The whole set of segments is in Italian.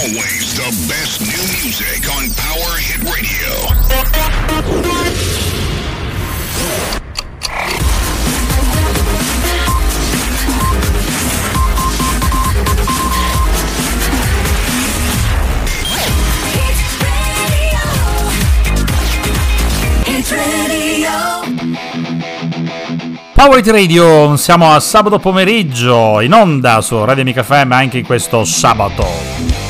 Always the best new music on Power Hit Radio. Power Radio, siamo a sabato pomeriggio in onda su Radio Amica FM anche in questo sabato.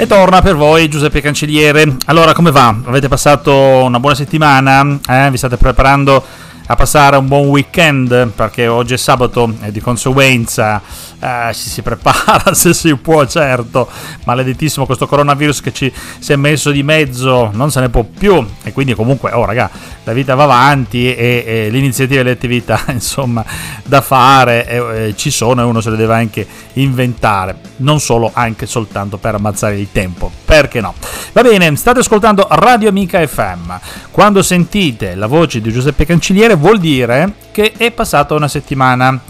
E torna per voi Giuseppe Cancelliere. Allora, come va? Avete passato una buona settimana? Eh? Vi state preparando a passare un buon weekend? Perché oggi è sabato e di conseguenza eh, ci si prepara se si può, certo. Maledettissimo questo coronavirus che ci si è messo di mezzo, non se ne può più. E quindi, comunque, oh, raga, la vita va avanti e, e le iniziative e le attività, insomma, da fare eh, ci sono e uno se le deve anche inventare. Non solo, anche soltanto per ammazzare il tempo. Perché no? Va bene, state ascoltando Radio Amica FM. Quando sentite la voce di Giuseppe Cancelliere, vuol dire che è passata una settimana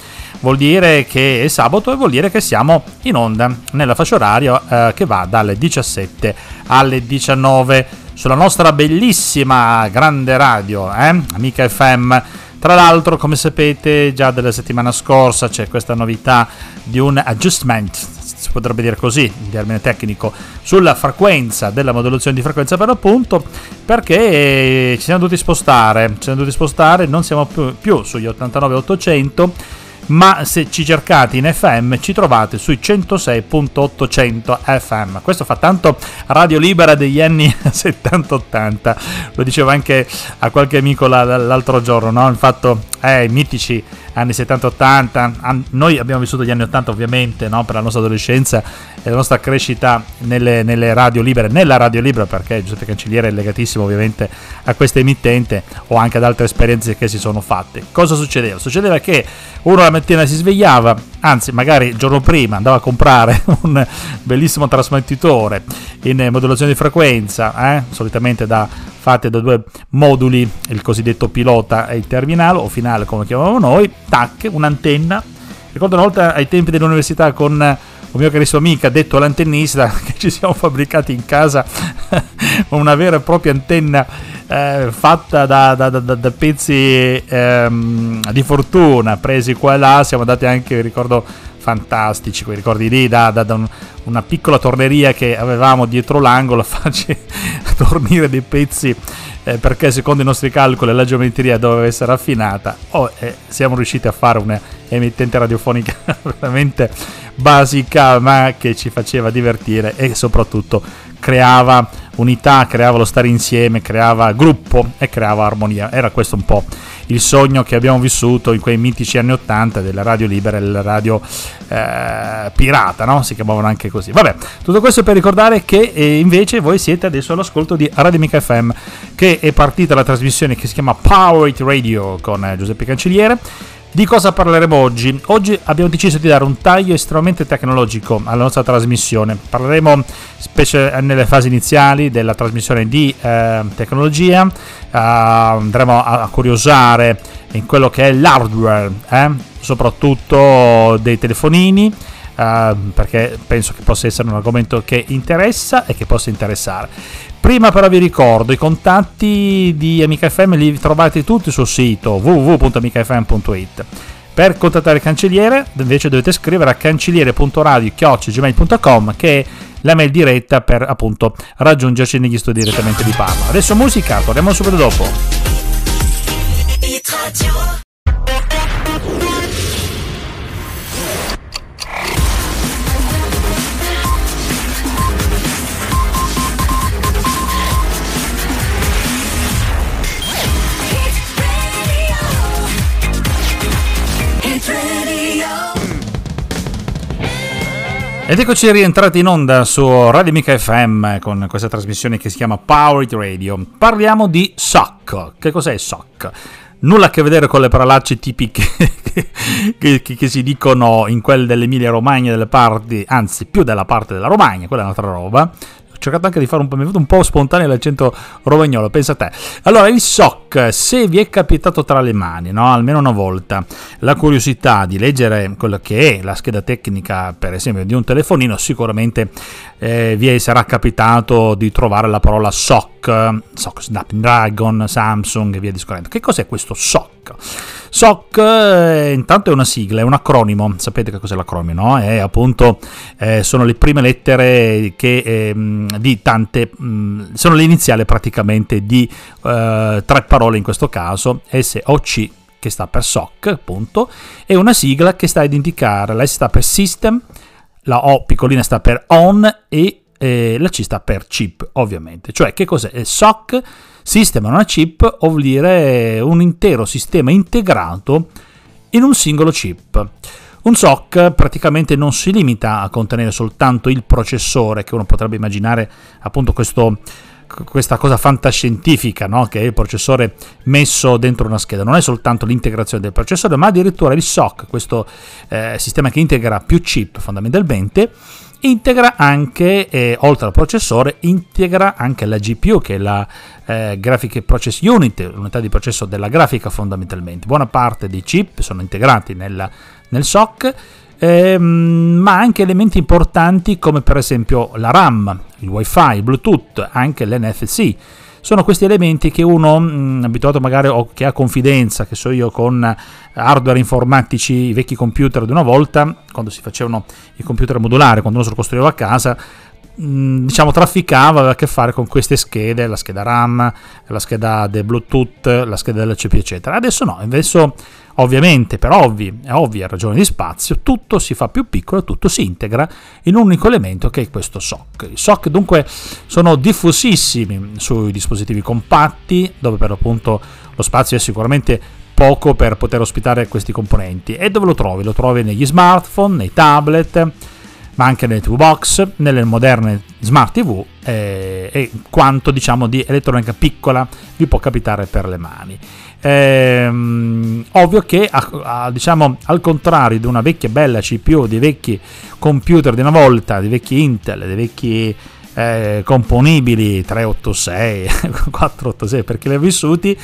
vuol dire che è sabato e vuol dire che siamo in onda nella fascia oraria eh, che va dalle 17 alle 19 sulla nostra bellissima grande radio, eh? Amica FM. Tra l'altro, come sapete, già dalla settimana scorsa c'è questa novità di un adjustment, si potrebbe dire così, in termine tecnico, sulla frequenza della modulazione di frequenza per l'appunto, perché ci siamo dovuti spostare, ci siamo dovuti spostare, non siamo più, più sugli 89-800 ma se ci cercate in FM ci trovate sui 106.800 FM. Questo fa tanto radio libera degli anni 70-80, lo dicevo anche a qualche amico l'altro giorno, no? il fatto, eh, mitici anni 70-80, noi abbiamo vissuto gli anni 80 ovviamente no? per la nostra adolescenza e la nostra crescita nelle, nelle, radio libere, nella radio libera perché Giuseppe Cancelliere è legatissimo ovviamente a questa emittente o anche ad altre esperienze che si sono fatte. Cosa succedeva? Succedeva che uno la mattina si svegliava, anzi magari il giorno prima andava a comprare un bellissimo trasmettitore in modulazione di frequenza, eh? solitamente da fatte da due moduli, il cosiddetto pilota e il terminale o finale come chiamavamo noi, tac, un'antenna. Ricordo una volta ai tempi dell'università con un mio carissimo amico, detto l'antennista, che ci siamo fabbricati in casa una vera e propria antenna eh, fatta da, da, da, da pezzi ehm, di fortuna presi qua e là. Siamo andati anche, ricordo, fantastici, quei ricordi lì da, da, da un, una piccola torneria che avevamo dietro l'angolo a farci tornire dei pezzi eh, perché secondo i nostri calcoli la geometria doveva essere affinata. Oh, eh, siamo riusciti a fare un'emittente radiofonica veramente basica ma che ci faceva divertire e soprattutto creava unità, creava lo stare insieme, creava gruppo e creava armonia. Era questo un po' il sogno che abbiamo vissuto in quei mitici anni 80 della radio libera e della radio eh, pirata, no? Si chiamavano anche così. Vabbè, tutto questo per ricordare che eh, invece voi siete adesso all'ascolto di Radio Mica FM, che è partita la trasmissione che si chiama Power It Radio con eh, Giuseppe Cancelliere di cosa parleremo oggi? Oggi abbiamo deciso di dare un taglio estremamente tecnologico alla nostra trasmissione. Parleremo, specie nelle fasi iniziali della trasmissione, di eh, tecnologia, uh, andremo a, a, curiosare in quello che è l'hardware, eh? soprattutto dei telefonini, Uh, perché penso che possa essere un argomento che interessa e che possa interessare. Prima però vi ricordo i contatti di Amica FM li trovate tutti sul sito www.amicafm.it. Per contattare il cancelliere invece dovete scrivere a cancelliere.radio.gmail.com che è la mail diretta per appunto raggiungerci negli studi direttamente di Parma. Adesso musica, torniamo subito dopo. Ed eccoci rientrati in onda su Radio Mica FM con questa trasmissione che si chiama Power It Radio. Parliamo di SOC. Che cos'è SOC? Nulla a che vedere con le parolacce tipiche che, che, che, si dicono in quelle dell'Emilia Romagna, delle parti, anzi più della parte della Romagna, quella è un'altra roba cercato anche di fare un è un po' spontaneo l'accento romagnolo, pensa a te. Allora, il SOC, se vi è capitato tra le mani, no? almeno una volta, la curiosità di leggere quello che è la scheda tecnica, per esempio, di un telefonino, sicuramente eh, vi sarà capitato di trovare la parola SOC, SOC Snapdragon, Samsung e via discorrendo. Che cos'è questo SOC? SOC eh, intanto è una sigla, è un acronimo, sapete che cos'è l'acronimo, no? È appunto, eh, sono le prime lettere che, eh, di tante, mh, sono le iniziali praticamente di eh, tre parole in questo caso, SOC che sta per SOC appunto, è una sigla che sta ad indicare, la S sta per System, la O piccolina sta per On e eh, la C sta per chip, ovviamente. Cioè, che cos'è? Il SOC, sistema una chip, vuol dire un intero sistema integrato in un singolo chip. Un SOC praticamente non si limita a contenere soltanto il processore, che uno potrebbe immaginare appunto questo, questa cosa fantascientifica, no? che è il processore messo dentro una scheda. Non è soltanto l'integrazione del processore, ma addirittura il SOC, questo eh, sistema che integra più chip fondamentalmente integra anche, eh, oltre al processore, integra anche la GPU, che è la eh, Graphic Process Unit, l'unità di processo della grafica fondamentalmente. Buona parte dei chip sono integrati nella, nel SOC, ehm, ma anche elementi importanti come per esempio la RAM, il WiFi, il Bluetooth, anche l'NFC sono questi elementi che uno mh, mm, abituato magari o che ha confidenza, che so io, con hardware informatici, i vecchi computer di una volta, quando si facevano i computer modulari, quando uno se lo costruiva a casa, mm, diciamo trafficava, aveva a che fare con queste schede, la scheda RAM, la scheda del Bluetooth, la scheda del CPU eccetera. Adesso no, adesso Ovviamente, per ovvi, ovvie ragioni di spazio, tutto si fa più piccolo, tutto si integra in un unico elemento che è questo SOC. I SOC dunque sono diffusissimi sui dispositivi compatti, dove per l'appunto lo spazio è sicuramente poco per poter ospitare questi componenti. E dove lo trovi? Lo trovi negli smartphone, nei tablet, ma anche nelle TV box, nelle moderne smart TV eh, e quanto diciamo di elettronica piccola vi può capitare per le mani. Ehm, ovvio che a, a, diciamo, al contrario di una vecchia bella CPU, dei vecchi computer di una volta, dei vecchi Intel, dei vecchi eh, componibili 386, 486 perché li ho vissuti,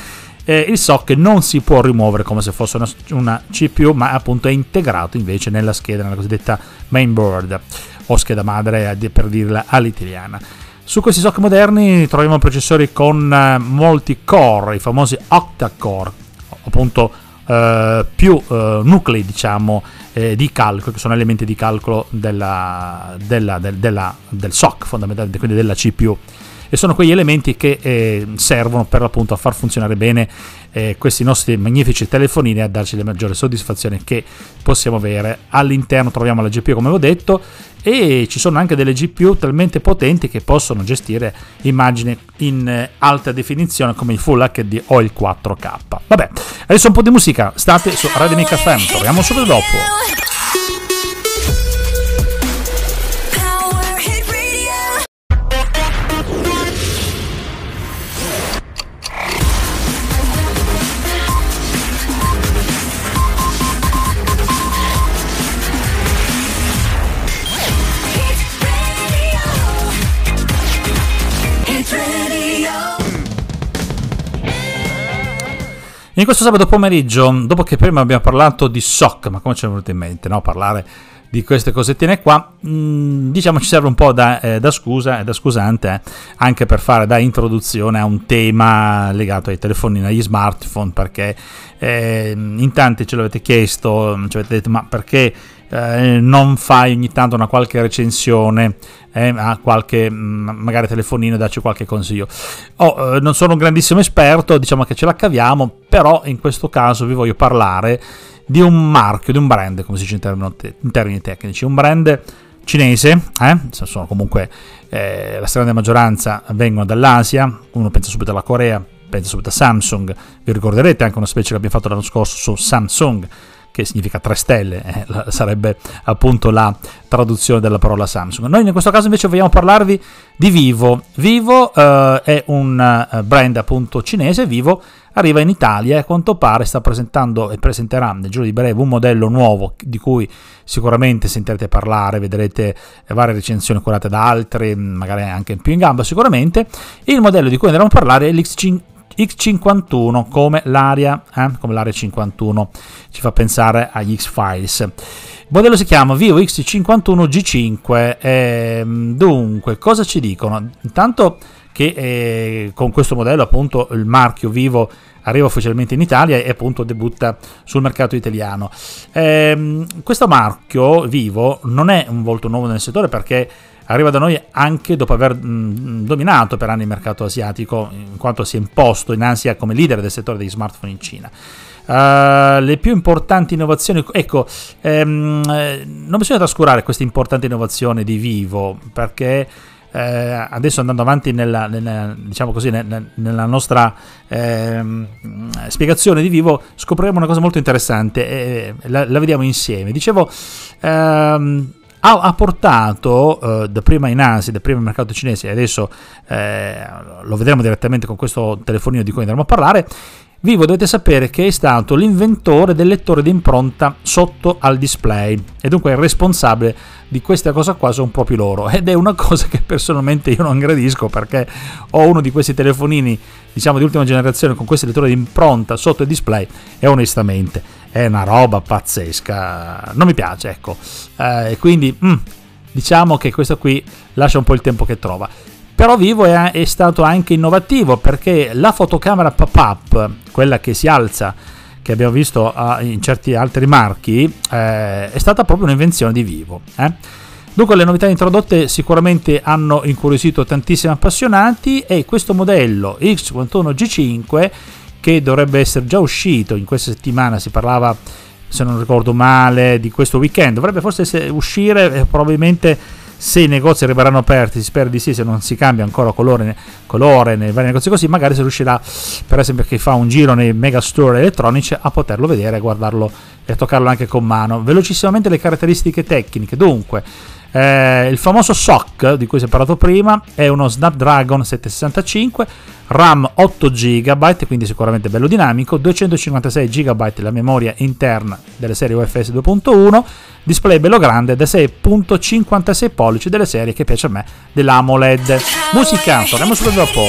eh, il SOC non si può rimuovere come se fosse una, una, CPU, ma appunto è integrato invece nella scheda, nella cosiddetta mainboard o scheda madre per dirla all'italiana. Su questi SOC moderni troviamo processori con eh, molti core, i famosi octa-core, appunto eh, più eh, nuclei diciamo eh, di calcolo, che sono elementi di calcolo della, della, del, della, del SOC fondamentalmente, quindi della CPU e sono quegli elementi che eh, servono per l'appunto a far funzionare bene eh, questi nostri magnifici telefonini e a darci le maggiori soddisfazioni che possiamo avere. All'interno troviamo la GPU come ho detto e ci sono anche delle GPU talmente potenti che possono gestire immagini in eh, alta definizione come il Full HD o il 4K. Vabbè, adesso un po' di musica, state su Radio Mica FM, torniamo subito dopo. In questo sabato pomeriggio, dopo che prima abbiamo parlato di SOC, ma come ci è venuto in mente no? parlare di queste cosettine qua, mh, mm, diciamo ci serve un po' da, eh, da scusa e da scusante eh, anche per fare da introduzione a un tema legato ai telefonini, agli smartphone, perché eh, in tanti ce l'avete chiesto, ci avete detto ma perché eh, non fai ogni tanto una qualche recensione eh, a qualche mm, magari telefonino e darci qualche consiglio. Oh, eh, non sono un grandissimo esperto, diciamo che ce la caviamo, però in questo caso vi voglio parlare di un marchio, di un brand, come si dice in termini, in termini tecnici, un brand cinese, eh? sono comunque eh, la stragrande maggioranza vengono dall'Asia, uno pensa subito alla Corea, pensa subito a Samsung, vi ricorderete anche una specie che abbiamo fatto l'anno scorso su Samsung, che significa 3 stelle, eh, sarebbe appunto la traduzione della parola Samsung. Noi in questo caso invece vogliamo parlarvi di Vivo. Vivo eh, è un eh, brand appunto cinese, Vivo arriva in Italia e a quanto pare sta presentando e presenterà nel giro di breve un modello nuovo di cui sicuramente sentirete parlare, vedrete varie recensioni curate da altri, magari anche più in gamba sicuramente. Il modello di cui andremo a parlare è l'X5 X51 come l'area, eh, come l'area 51 ci fa pensare agli X-Files. Il modello si chiama Vivo X51 G5. Eh, dunque, cosa ci dicono? Intanto che eh, con questo modello appunto il marchio Vivo arriva ufficialmente in Italia e appunto debutta sul mercato italiano. Eh, questo marchio Vivo non è un volto nuovo nel settore perché arriva da noi anche dopo aver mh, dominato per anni il mercato asiatico in quanto si è imposto in Asia come leader del settore degli smartphone in Cina. Uh, le più importanti innovazioni, ecco, ehm, non bisogna trascurare queste importanti innovazioni di Vivo perché eh, adesso andando avanti nella, nella, diciamo così, nella, nella nostra eh, spiegazione di Vivo scopriremo una cosa molto interessante e la, la vediamo insieme. Dicevo, ehm, ha, ha, portato eh, dapprima in Asia, dapprima in mercato cinese e adesso eh, lo vedremo direttamente con questo telefonino di cui andremo a parlare, Vivo dovete sapere che è stato l'inventore del lettore di impronta sotto al display. E dunque il responsabile di questa cosa qua sono proprio loro. Ed è una cosa che personalmente io non gradisco perché ho uno di questi telefonini diciamo di ultima generazione con questo lettore di impronta sotto il display e onestamente è una roba pazzesca non mi piace ecco eh, quindi mm, diciamo che questo qui lascia un po' il tempo che trova però Vivo è, è stato anche innovativo perché la fotocamera pop-up, quella che si alza, che abbiamo visto in certi altri marchi, eh, è stata proprio un'invenzione di Vivo. Eh? Dunque le novità introdotte sicuramente hanno incuriosito tantissimi appassionati e questo modello X51 G5 che dovrebbe essere già uscito in questa settimana, si parlava se non ricordo male di questo weekend, dovrebbe forse uscire eh, probabilmente se i negozi arriveranno aperti, si spera di sì, se non si cambia ancora colore, colore nei vari negozi così, magari si riuscirà, per esempio chi fa un giro nei mega store elettronici, a poterlo vedere, guardarlo e toccarlo anche con mano. Velocissimamente le caratteristiche tecniche, dunque, eh, il famoso SOC di cui si è parlato prima è uno Snapdragon 765, RAM 8 GB, quindi sicuramente bello dinamico, 256 GB la memoria interna delle serie UFS 2.1, display bello grande da 6.56 pollici delle serie che piace a me dell'AMOLED. Musica, torniamo subito dopo.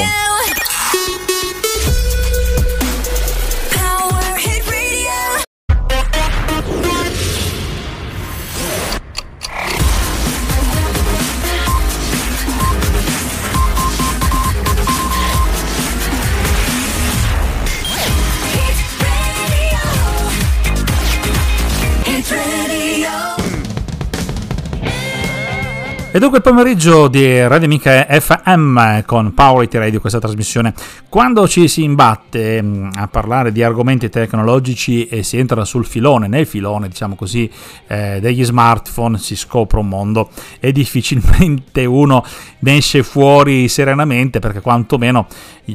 E dunque il pomeriggio di Radio Amica FM con Power IT Radio, questa trasmissione, quando ci si imbatte mm, a parlare di argomenti tecnologici e si entra sul filone, nel filone diciamo così, eh, degli smartphone, si scopre un mondo e difficilmente uno ne esce fuori serenamente perché quantomeno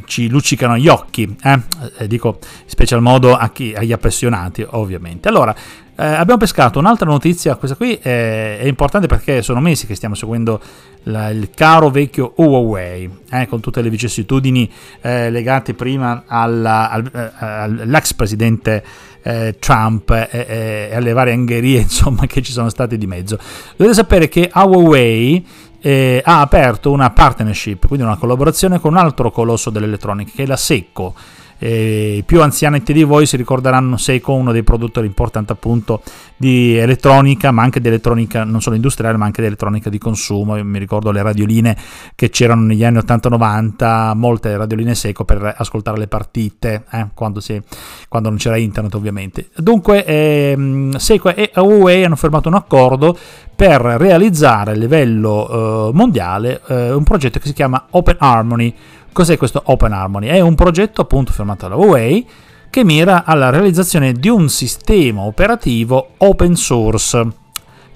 ci luccicano gli occhi, eh? Eh, dico in special modo chi, agli appassionati ovviamente. Allora, eh, abbiamo pescato un'altra notizia, questa qui è, è, importante perché sono mesi che stiamo seguendo la, il caro vecchio Huawei, eh, con tutte le vicissitudini eh, legate prima alla, al, eh, all'ex presidente eh, Trump e alle varie angherie insomma, che ci sono state di mezzo. Dovete sapere che Huawei eh, ha aperto una partnership, quindi una collaborazione con un altro colosso dell'elettronica che è la Secco eh, I più anzianetti di voi si ricorderanno Seiko, uno dei produttori importanti appunto di elettronica, ma anche di elettronica non solo industriale, ma anche di elettronica di consumo. Io mi ricordo le radioline che c'erano negli anni 80-90, molte radioline Seiko per ascoltare le partite, eh, quando, si, quando, non c'era internet ovviamente. Dunque ehm, Seiko e Huawei hanno firmato un accordo per realizzare a livello eh, mondiale eh, un progetto che si chiama Open Harmony Cos'è questo Open Harmony? È un progetto appunto firmato dalla Huawei che mira alla realizzazione di un sistema operativo open source,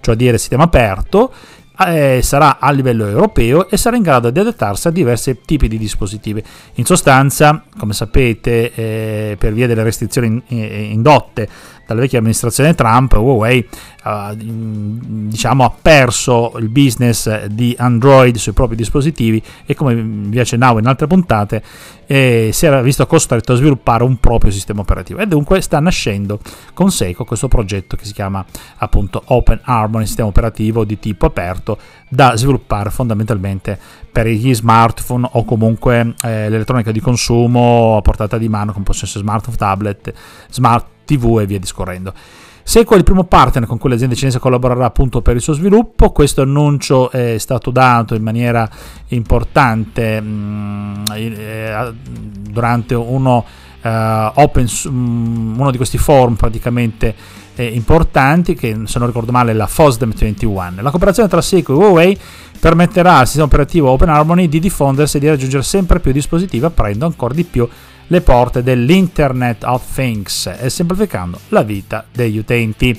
cioè dire sistema aperto, eh, sarà a livello europeo e sarà in grado di adattarsi a diversi tipi di dispositivi. In sostanza, come sapete, eh, per via delle restrizioni in, indotte dalla vecchia amministrazione Trump, Huawei uh, diciamo, ha perso il business di Android sui propri dispositivi e come vi accennavo in altre puntate eh, si era visto costretto a sviluppare un proprio sistema operativo. E dunque sta nascendo con Seiko questo progetto che si chiama appunto Open Harmony, sistema operativo di tipo aperto da sviluppare fondamentalmente per gli smartphone o comunque eh, l'elettronica di consumo a portata di mano come possono essere smartphone, tablet, smart TV e via discorrendo. È il primo partner con cui l'azienda cinese collaborerà appunto per il suo sviluppo. Questo annuncio è stato dato in maniera importante mh, mm, eh, durante uno, uh, open, um, uno, di questi forum praticamente eh, importanti che se non ricordo male è la FOSDEM 21. La cooperazione tra Seiko e Huawei permetterà al sistema operativo Open Harmony di diffondersi e di raggiungere sempre più dispositivi aprendo ancora di più le porte dell'Internet of Things e semplificando la vita degli utenti.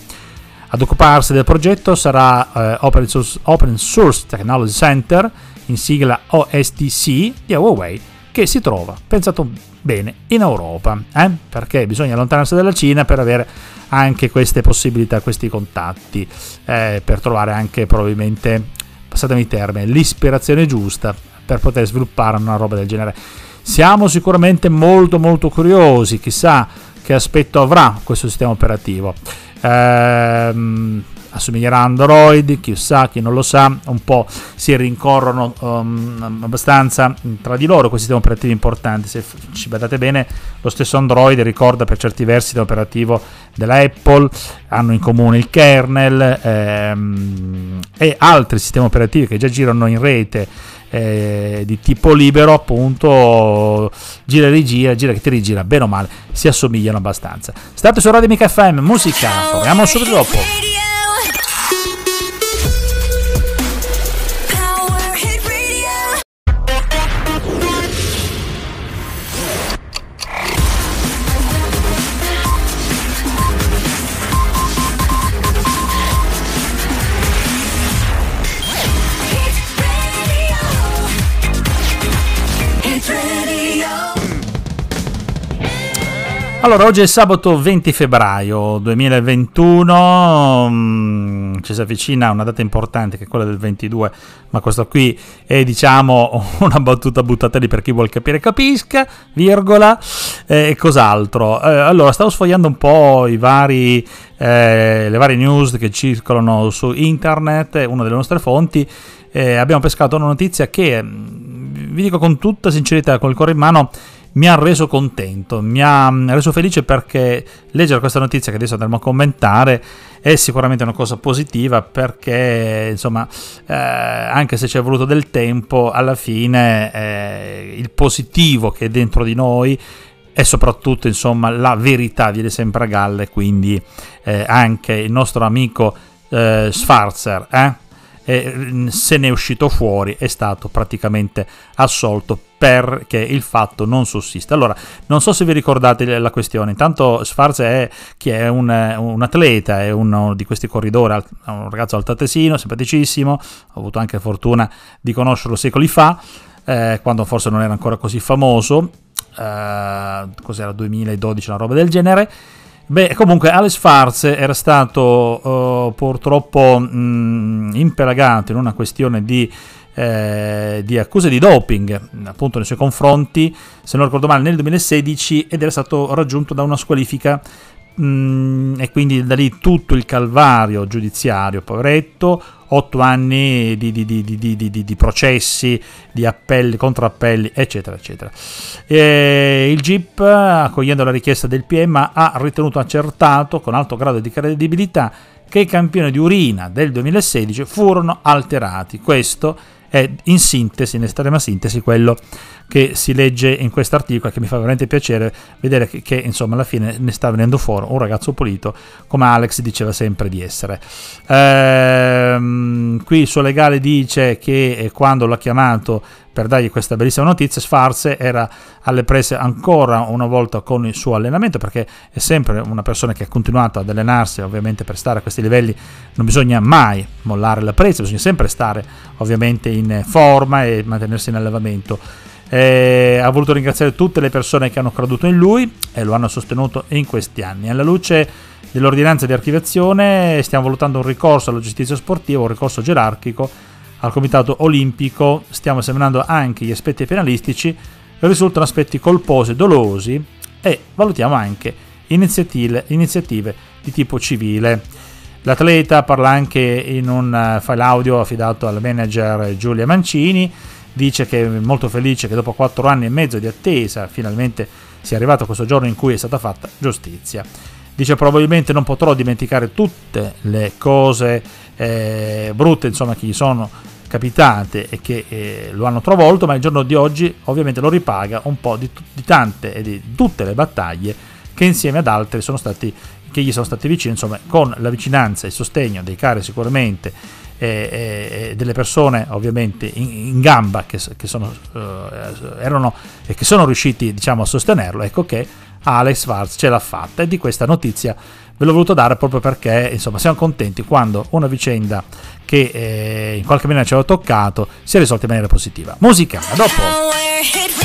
Ad occuparsi del progetto sarà eh, Open, Source, Open, Source, Technology Center, in sigla OSTC, di Huawei, che si trova, pensato bene, in Europa, eh? perché bisogna allontanarsi dalla Cina per avere anche queste possibilità, questi contatti, eh, per trovare anche probabilmente, passatemi il termine, l'ispirazione giusta per poter sviluppare una roba del genere. Siamo sicuramente molto molto curiosi, chissà che aspetto avrà questo sistema operativo. Ehm, assomiglierà a Android, chi sa, chi non lo sa, un po' si rincorrono um, abbastanza tra di loro questi sistemi operativi importanti. Se ci badate bene, lo stesso Android ricorda per certi versi l'operativo della Apple, hanno in comune il kernel ehm, e altri sistemi operativi che già girano in rete eh, di tipo libero, appunto, gira e rigira, gira che ti rigira, bene o male, si assomigliano abbastanza. State su Radio Mica FM, musica, torniamo subito dopo. Allora, oggi è sabato 20 febbraio 2021, mm, ci si avvicina a una data importante che è quella del 22, ma questo qui è diciamo una battuta buttata lì per chi vuol capire capisca, virgola, eh, e cos'altro. Eh, allora, stavo sfogliando un po' i vari, eh, le varie news che circolano su internet, una delle nostre fonti, abbiamo pescato una notizia che, mm, vi dico con tutta sincerità, col cuore in mano, mi ha reso contento, mi ha mm, reso felice perché leggere questa notizia che adesso andremo a commentare è sicuramente una cosa positiva perché insomma eh, anche se ci è voluto del tempo alla fine eh, il positivo che è dentro di noi e soprattutto insomma la verità viene sempre a galle quindi eh, anche il nostro amico eh, Schwarzer eh, e se ne è uscito fuori è stato praticamente assolto perché il fatto non sussiste. Allora, non so se vi ricordate la questione, intanto Sfarze è è un, un, atleta, è uno di questi corridori, un ragazzo altatesino, simpaticissimo, ho avuto anche fortuna di conoscerlo secoli fa, eh, quando forse non era ancora così famoso, eh, cos'era 2012, una roba del genere, Beh, comunque Alex Farze era stato uh, purtroppo mh, mm, impelagato in una questione di, eh, di, accuse di doping appunto nei suoi confronti, se non ricordo male, nel 2016 ed era stato raggiunto da una squalifica mh, e quindi da lì tutto il calvario giudiziario, poveretto, otto anni di, di, di, di, processi, di appelli, contrappelli, eccetera, eccetera. E il GIP, accogliendo la richiesta del PM, ha ritenuto accertato con alto grado di credibilità che i campioni di urina del 2016 furono alterati. Questo è in sintesi, in estrema sintesi, quello che si legge in questo articolo che mi fa veramente piacere vedere che, che, insomma alla fine ne sta venendo fuori un ragazzo pulito come Alex diceva sempre di essere. Ehm, qui il suo legale dice che quando l'ha chiamato per dargli questa bellissima notizia Sfarze era alle prese ancora una volta con il suo allenamento perché è sempre una persona che ha continuato ad allenarsi ovviamente per stare a questi livelli non bisogna mai mollare la presa bisogna sempre stare ovviamente in forma e mantenersi in allevamento Eh, ha voluto ringraziare tutte le persone che hanno creduto in lui e lo hanno sostenuto in questi anni. Alla luce dell'ordinanza di archiviazione stiamo valutando un ricorso alla giustizia sportiva, un ricorso gerarchico al Comitato Olimpico, stiamo esaminando anche gli aspetti penalistici, risultano aspetti colposi e dolosi e valutiamo anche iniziative, iniziative di tipo civile. L'atleta parla anche in un file audio affidato al manager Giulia Mancini, dice che è molto felice che dopo quattro anni e mezzo di attesa finalmente sia arrivato questo giorno in cui è stata fatta giustizia. Dice probabilmente non potrò dimenticare tutte le cose eh, brutte insomma, che gli sono capitate e che eh, lo hanno travolto, ma il giorno di oggi ovviamente lo ripaga un po' di, di tante e di tutte le battaglie che insieme ad altre sono stati che gli sono stati vicini, insomma, con la vicinanza e il sostegno dei cari sicuramente e, e delle persone ovviamente in, in gamba che, che sono, uh, erano che sono riusciti diciamo a sostenerlo, ecco che Alex Schwarz ce l'ha fatta e di questa notizia ve l'ho voluto dare proprio perché insomma siamo contenti quando una vicenda che eh, in qualche maniera ci aveva toccato si è risolta in maniera positiva. Musica, a dopo!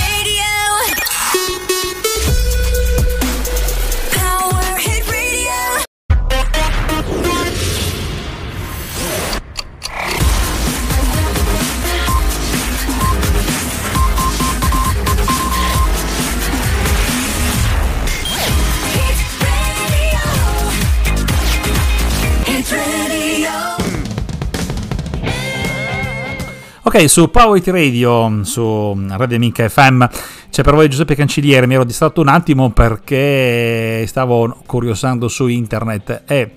Su Power Radio, su Radio Amica FM, c'è per voi Giuseppe Cancelliere. Mi ero distratto un attimo perché stavo curiosando su internet e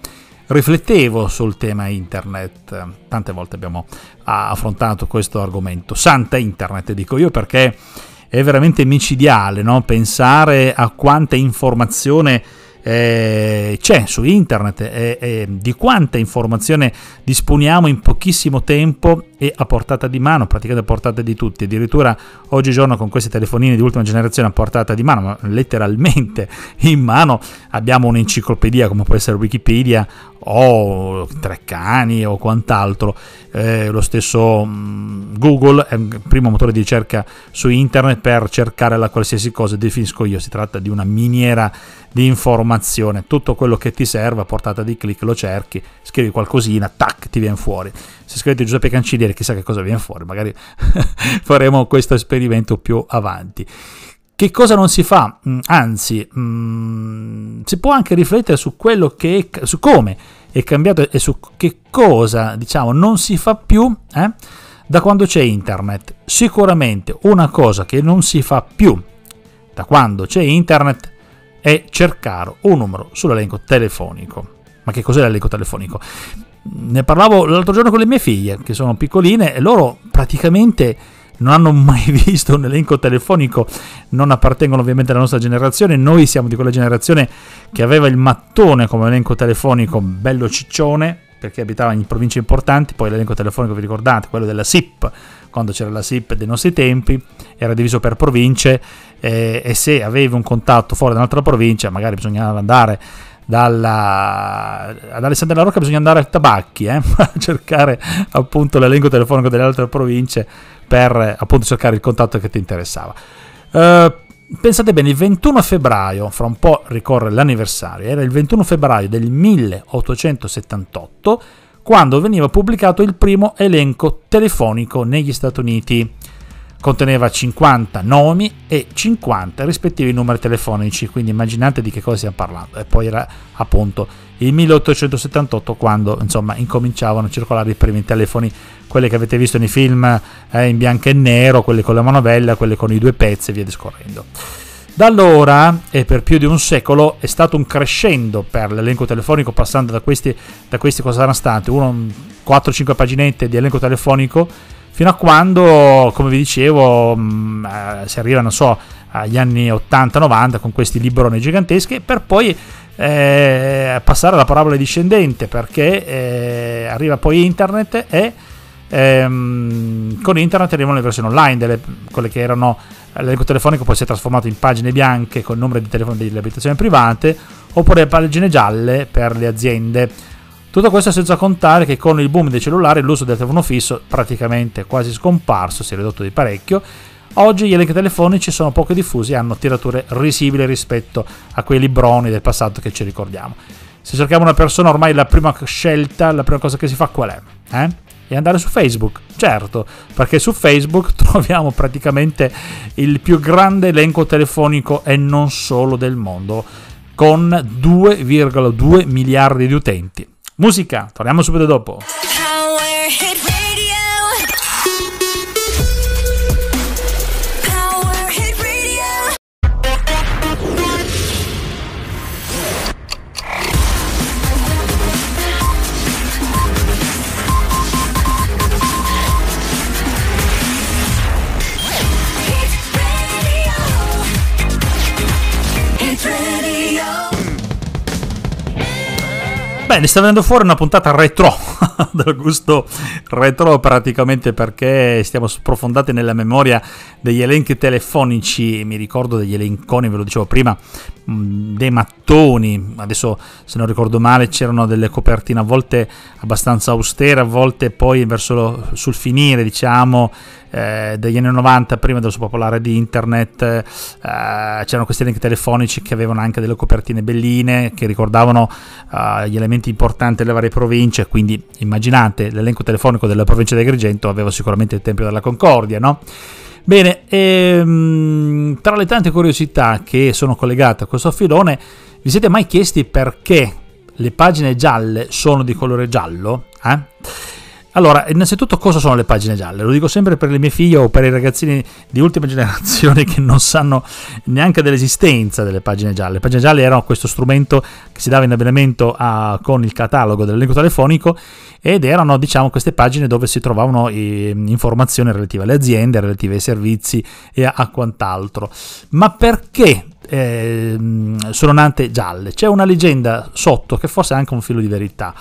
riflettevo sul tema internet. Tante volte abbiamo affrontato questo argomento. Santa internet, dico io, perché è veramente micidiale no? pensare a quanta informazione eh, c'è su internet e eh, di quanta informazione disponiamo in pochissimo tempo e a portata di mano, praticamente a portata di tutti. Addirittura oggigiorno con queste telefonine di ultima generazione a portata di mano, ma letteralmente in mano abbiamo un'enciclopedia come può essere Wikipedia o Treccani o quant'altro. Eh, lo stesso mh, Google è il primo motore di ricerca su internet per cercare la qualsiasi cosa, definisco io, si tratta di una miniera di informazione, tutto quello che ti serve a portata di clic lo cerchi, scrivi qualcosina, tac, ti viene fuori. Se scrivete Giuseppe Cancelliere, chissà che cosa viene fuori, magari faremo questo esperimento più avanti. Che cosa non si fa? Mm, anzi, mh, mm, si può anche riflettere su quello che è, su come è cambiato e su che cosa, diciamo, non si fa più eh, da quando c'è internet. Sicuramente una cosa che non si fa più da quando c'è internet è cercare un numero sull'elenco telefonico. Ma che cos'è l'elenco telefonico? Ne parlavo l'altro giorno con le mie figlie, che sono piccoline, e loro praticamente non hanno mai visto un elenco telefonico, non appartengono ovviamente alla nostra generazione, noi siamo di quella generazione che aveva il mattone come elenco telefonico bello ciccione, perché abitava in province importanti, poi l'elenco telefonico vi ricordate, quello della SIP, quando c'era la SIP dei nostri tempi, era diviso per province eh, e se avevi un contatto fuori da un'altra provincia magari bisognava andare dalla, ad Alessandria della Rocca bisogna andare a Tabacchi eh, a cercare appunto l'elenco telefonico delle altre province per appunto cercare il contatto che ti interessava. Uh, pensate bene, il 21 febbraio, fra un po' ricorre l'anniversario, era il 21 febbraio del 1878 quando veniva pubblicato il primo elenco telefonico negli Stati Uniti conteneva 50 nomi e 50 rispettivi numeri telefonici, quindi immaginate di che cosa stiamo parlando. E poi era appunto il 1878 quando insomma incominciavano a circolare i primi telefoni, quelli che avete visto nei film eh, in bianco e nero, quelli con la manovella, quelli con i due pezzi e via discorrendo. Da allora e per più di un secolo è stato un crescendo per l'elenco telefonico passando da questi, da questi cosa saranno stati? 4-5 paginette di elenco telefonico fino a quando, come vi dicevo, mh, mm, eh, si arriva, non so, agli anni 80-90 con questi libroni giganteschi, per poi eh, passare alla parabola discendente, perché eh, arriva poi internet e ehm, con internet arrivano le versioni online, delle, quelle che erano l'elenco telefonico poi si è trasformato in pagine bianche con il numero di telefono delle abitazioni private, oppure pagine gialle per le aziende tutto questo senza contare che con il boom dei cellulari l'uso del telefono fisso praticamente quasi scomparso, si è ridotto di parecchio. Oggi gli elenchi telefonici sono poco diffusi e hanno tirature risibili rispetto a quei libroni del passato che ci ricordiamo. Se cerchiamo una persona, ormai la prima scelta, la prima cosa che si fa qual è? Eh? E andare su Facebook, certo, perché su Facebook troviamo praticamente il più grande elenco telefonico e non solo del mondo, con 2,2 miliardi di utenti. Musica, torniamo subito dopo. Bene, sta venendo fuori una puntata retro, del gusto retro praticamente perché stiamo sprofondati nella memoria degli elenchi telefonici, mi ricordo degli elenconi, ve lo dicevo prima, mm, dei mattoni, adesso se non ricordo male c'erano delle copertine a volte abbastanza austere, a volte poi verso sul finire diciamo eh, degli anni 90, prima dello popolare di internet, eh, c'erano questi link telefonici che avevano anche delle copertine belline che ricordavano eh, gli elementi importanti delle varie province, quindi immaginate l'elenco telefonico della provincia di Agrigento aveva sicuramente il Tempio della Concordia, no? Bene, ehm, tra le tante curiosità che sono collegate a questo filone, vi siete mai chiesti perché le pagine gialle sono di colore giallo? Eh? Allora, innanzitutto cosa sono le pagine gialle? Lo dico sempre per le mie figlie o per i ragazzini di ultima generazione che non sanno neanche dell'esistenza delle pagine gialle. Le pagine gialle erano questo strumento che si dava in abbinamento a, con il catalogo dell'elenco telefonico ed erano diciamo queste pagine dove si trovavano eh, informazioni relative alle aziende, relative ai servizi e a, a quant'altro. Ma perché eh, sono nate gialle. C'è una leggenda sotto che forse è anche un filo di verità.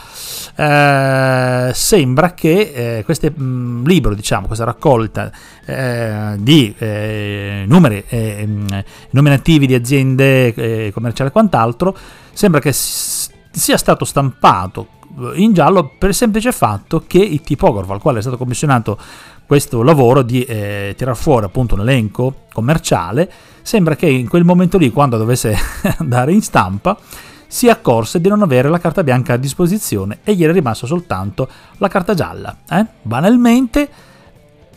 Eh, sembra che eh, questo mm, libro, diciamo, questa raccolta eh, di eh, numeri eh, mm, nominativi di aziende commerciali e quant'altro, sembra che sia stato stampato in giallo per il semplice fatto che il tipografo al quale è stato commissionato questo lavoro di eh, tirar fuori appunto un elenco commerciale, sembra che in quel momento lì, quando dovesse andare in stampa, si accorse di non avere la carta bianca a disposizione e gli era rimasta soltanto la carta gialla. Eh? Banalmente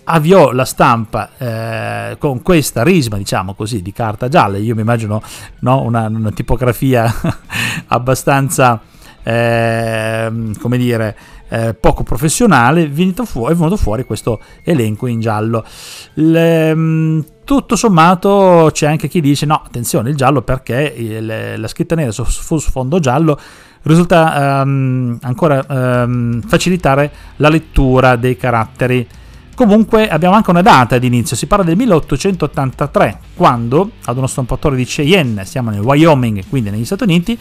avviò la stampa eh, con questa risma, diciamo così, di carta gialla. Io mi immagino no, una, una tipografia abbastanza, eh, come dire, eh, poco professionale, fuori, è venuto fuori questo elenco in giallo. Le, tutto sommato c'è anche chi dice no, attenzione, il giallo perché il, la scritta nera su, su sfondo giallo risulta um, ancora um, facilitare la lettura dei caratteri. Comunque abbiamo anche una data di inizio, si parla del 1883, quando ad uno stampatore di Cheyenne, siamo nel Wyoming, quindi negli Stati Uniti,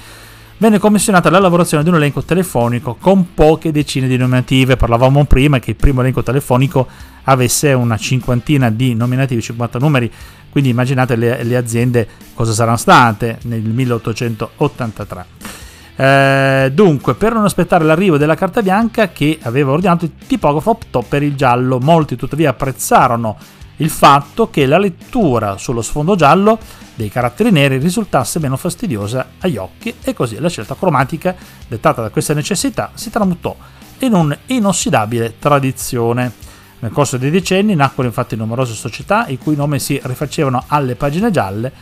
venne commissionata la lavorazione di un elenco telefonico con poche decine di nominative. Parlavamo prima che il primo elenco telefonico avesse una cinquantina di nominativi, 50 numeri, quindi immaginate le, le aziende cosa saranno state nel 1883. Eh, dunque, per non aspettare l'arrivo della carta bianca che aveva ordinato, il tipografo optò per il giallo. Molti tuttavia apprezzarono il fatto che la lettura sullo sfondo giallo dei caratteri neri risultasse meno fastidiosa agli occhi e così la scelta cromatica, dettata da questa necessità, si tramutò in un'inossidabile tradizione. Nel corso dei decenni nacquero infatti numerose società i cui nomi si rifacevano alle pagine gialle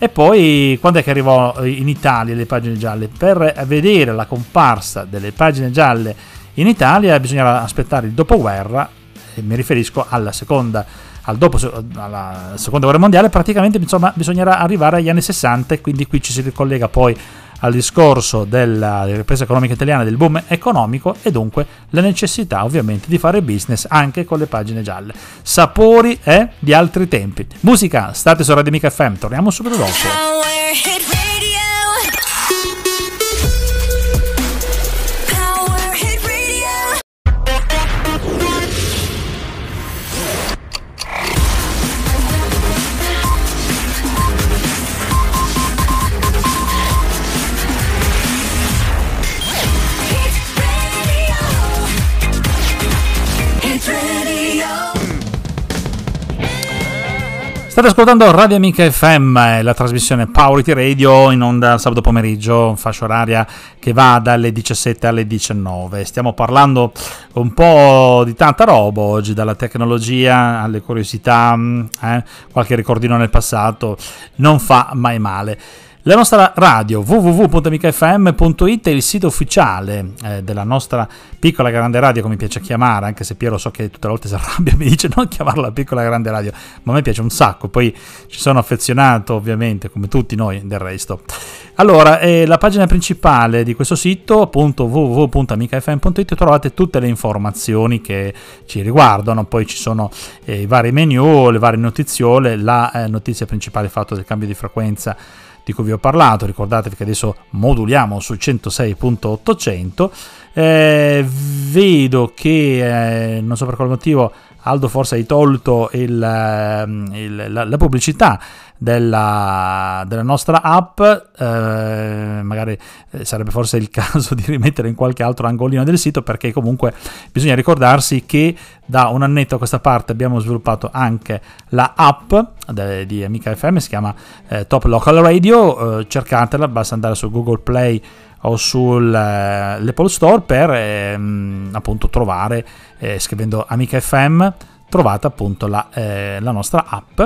e poi quando è che arrivò in Italia le pagine gialle? Per vedere la comparsa delle pagine gialle in Italia bisognava aspettare il dopoguerra, e mi riferisco alla seconda al dopo, alla seconda guerra mondiale, praticamente insomma, bisognerà arrivare agli anni 60 e quindi qui ci si ricollega poi al discorso della ripresa economica italiana, del boom economico e dunque la necessità ovviamente di fare business anche con le pagine gialle. Sapori eh, di altri tempi. Musica, state su Radio Mica FM, torniamo subito dopo. State ascoltando Radio Amica FM, la trasmissione Powerity Radio in onda sabato pomeriggio, fascia oraria che va dalle 17 alle 19. Stiamo parlando un po' di tanta roba oggi, dalla tecnologia alle curiosità, eh, qualche ricordino nel passato, non fa mai male. La nostra radio www.micafm.it è il sito ufficiale eh, della nostra piccola grande radio, come mi piace chiamare, anche se Piero so che tutte le volte si arrabbia e mi dice non chiamarla piccola grande radio, ma a me piace un sacco, poi ci sono affezionato ovviamente, come tutti noi del resto. Allora, eh, la pagina principale di questo sito, appunto www.amicafm.it, trovate tutte le informazioni che ci riguardano, poi ci sono eh, i vari menu, le varie notiziole, la eh, notizia principale fatta del cambio di frequenza di cui vi ho parlato, ricordatevi che adesso moduliamo su 106.800, eh, vedo che, eh, non so per quale motivo, Aldo forse hai tolto il, ehm, il, la, la, pubblicità della, della nostra app, eh, magari eh, sarebbe forse il caso di rimettere in qualche altro angolino del sito perché comunque bisogna ricordarsi che da un annetto a questa parte abbiamo sviluppato anche la app di Amica FM, si chiama eh, Top Local Radio, eh, cercatela, basta andare su Google Play o sull'Apple eh, Store per ehm, appunto trovare, eh, scrivendo Amica FM, trovate appunto la, la nostra app,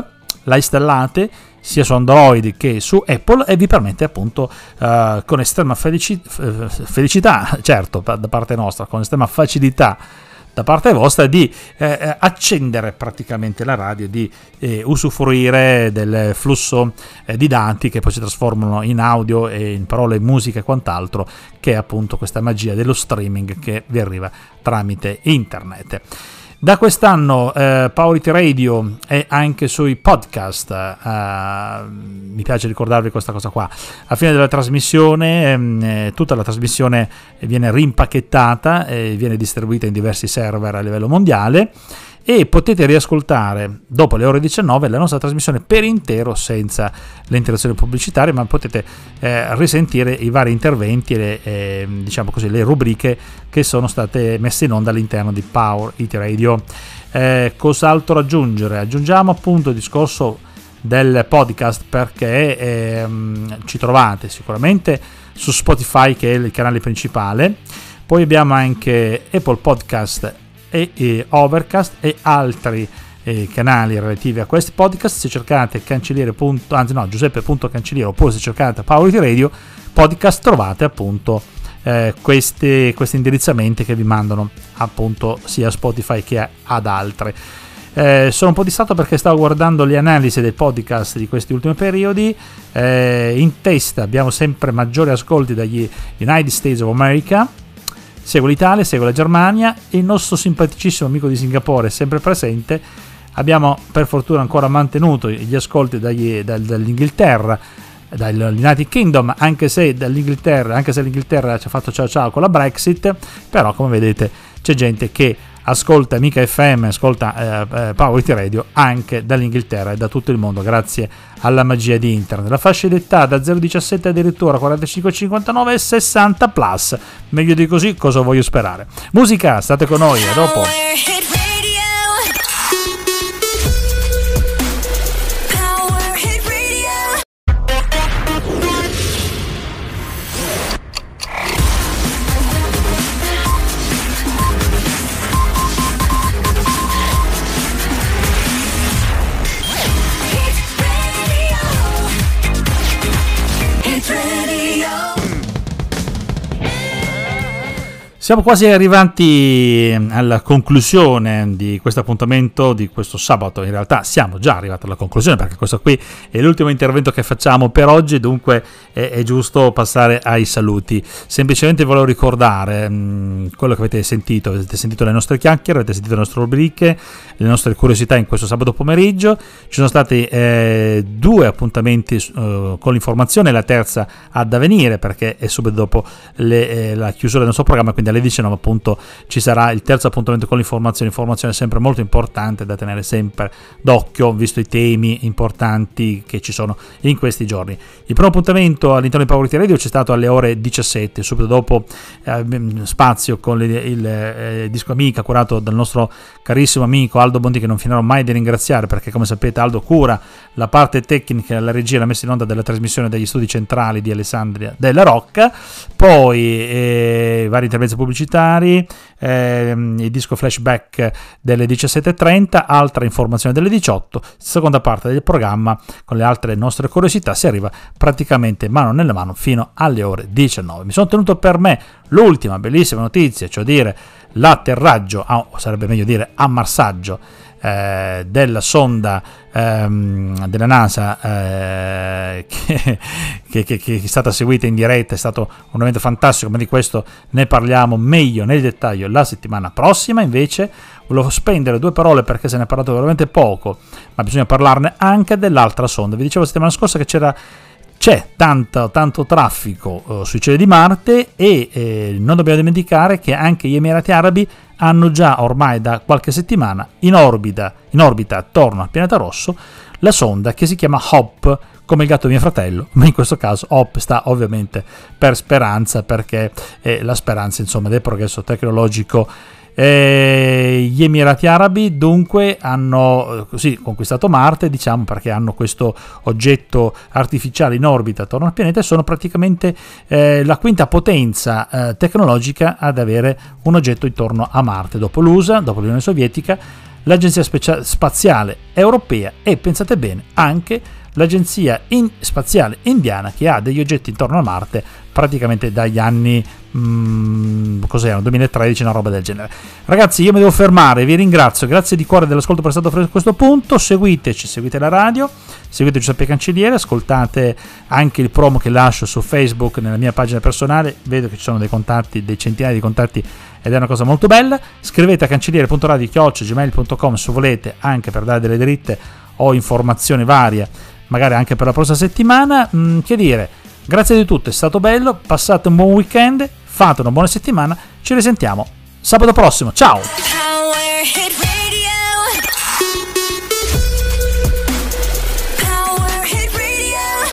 la installate sia su Android che su Apple e vi permette appunto eh, con estrema felici- felicità, certo da parte nostra, con estrema facilità da parte vostra di eh, eh, accendere praticamente la radio, di eh, usufruire del flusso eh, di dati che poi si trasformano in audio e in parole, musica e quant'altro, che è appunto questa magia dello streaming che vi arriva tramite internet. Da quest'anno eh, Powerity Radio è anche sui podcast, eh, mi piace ricordarvi questa cosa qua. A fine della trasmissione, ehm, eh, tutta la trasmissione viene rimpacchettata e viene distribuita in diversi server a livello mondiale e potete riascoltare dopo le ore 19 la nostra trasmissione per intero senza le interazioni pubblicitarie, ma potete eh, risentire i vari interventi e le, eh, diciamo così, le rubriche che sono state messe in onda all'interno di Power It Radio. Eh, cos'altro aggiungere? Aggiungiamo appunto il discorso del podcast perché ehm, ci trovate sicuramente su Spotify che è il canale principale, poi abbiamo anche Apple Podcast e, e Overcast e altri eh, canali relativi a questi podcast. Se cercate cancelliere. anzi no, Giuseppe.cancelliere oppure se cercate Power Radio podcast trovate appunto eh, questi, questi indirizzamenti che vi mandano appunto sia a Spotify che ad altre. Eh, sono un po' distratto perché stavo guardando le analisi dei podcast di questi ultimi periodi. Eh, in testa abbiamo sempre maggiori ascolti dagli United States of America, Segue l'Italia, segue la Germania e il nostro simpaticissimo amico di Singapore è sempre presente. Abbiamo per fortuna ancora mantenuto gli ascolti dagli, dal, dall'Inghilterra, dall'United Kingdom, anche se anche se l'Inghilterra ci ha fatto ciao ciao con la Brexit, però come vedete c'è gente che ascolta Mica FM, ascolta eh, eh, Power Radio anche dall'Inghilterra e da tutto il mondo grazie alla magia di internet. La fascia d'età da 0,17 addirittura 45,59 e 60 plus. Meglio di così cosa voglio sperare? Musica, state con noi, a dopo. Siamo quasi arrivati alla conclusione di questo appuntamento di questo sabato. In realtà siamo già arrivati alla conclusione perché questo qui è l'ultimo intervento che facciamo per oggi, dunque è, è giusto passare ai saluti. Semplicemente volevo ricordare mh, mm, quello che avete sentito, avete sentito le nostre chiacchiere, avete sentito le nostre rubriche, le nostre curiosità in questo sabato pomeriggio. Ci sono stati eh, due appuntamenti eh, con l'informazione, la terza ad avvenire perché è subito dopo le, eh, la chiusura del nostro programma, quindi alle 19 appunto ci sarà il terzo appuntamento con l'informazione, informazione sempre molto importante da tenere sempre d'occhio visto i temi importanti che ci sono in questi giorni. Il primo appuntamento all'interno di Power Radio c'è stato alle ore 17, subito dopo eh, spazio con le, il eh, disco Amica curato dal nostro carissimo amico Aldo Bondi che non finirò mai di ringraziare perché come sapete Aldo cura la parte tecnica, la regia, la messa in onda della trasmissione degli studi centrali di Alessandria della Rocca, poi eh, vari interventi pubblicitari, eh, il disco flashback delle 17.30, altra informazione delle 18, seconda parte del programma con le altre nostre curiosità si arriva praticamente mano nella mano fino alle ore 19. Mi sono tenuto per me l'ultima bellissima notizia, cioè dire l'atterraggio, o sarebbe meglio dire ammarsaggio, eh, della sonda ehm, della NASA eh, che, che, che, che, è stata seguita in diretta, è stato un evento fantastico, ma di questo ne parliamo meglio nel dettaglio la settimana prossima. Invece volevo spendere due parole perché se ne è parlato veramente poco, ma bisogna parlarne anche dell'altra sonda. Vi dicevo la settimana scorsa che c'era c'è tanto, tanto traffico uh, sui cieli di Marte e eh, non dobbiamo dimenticare che anche gli Emirati Arabi hanno già ormai da qualche settimana in orbita, in orbita attorno al pianeta rosso la sonda che si chiama HOP come il gatto di mio fratello, ma in questo caso HOP sta ovviamente per speranza perché è la speranza insomma del progresso tecnologico eh, gli Emirati Arabi dunque hanno eh, così, conquistato Marte, diciamo perché hanno questo oggetto artificiale in orbita attorno al pianeta e sono praticamente eh, la quinta potenza eh, tecnologica ad avere un oggetto intorno a Marte, dopo l'USA, dopo l'Unione Sovietica, l'Agenzia Specia- Spaziale Europea e pensate bene anche l'agenzia in- spaziale indiana che ha degli oggetti intorno a Marte praticamente dagli anni mm, cos'erano? 2013 una roba del genere. Ragazzi io mi devo fermare vi ringrazio grazie di cuore dell'ascolto prestato a questo punto. Seguiteci seguite la radio seguite Giuseppe Cancelliere ascoltate anche il promo che lascio su Facebook nella mia pagina personale. Vedo che ci sono dei contatti dei centinaia di contatti ed è una cosa molto bella. Scrivete a cancelliere.radio.gmail.com se volete anche per dare delle dritte o informazioni varie magari anche per la prossima settimana. Mm, che dire, grazie di tutto, è stato bello, passate un buon weekend, fate una buona settimana, ci risentiamo sabato prossimo, ciao!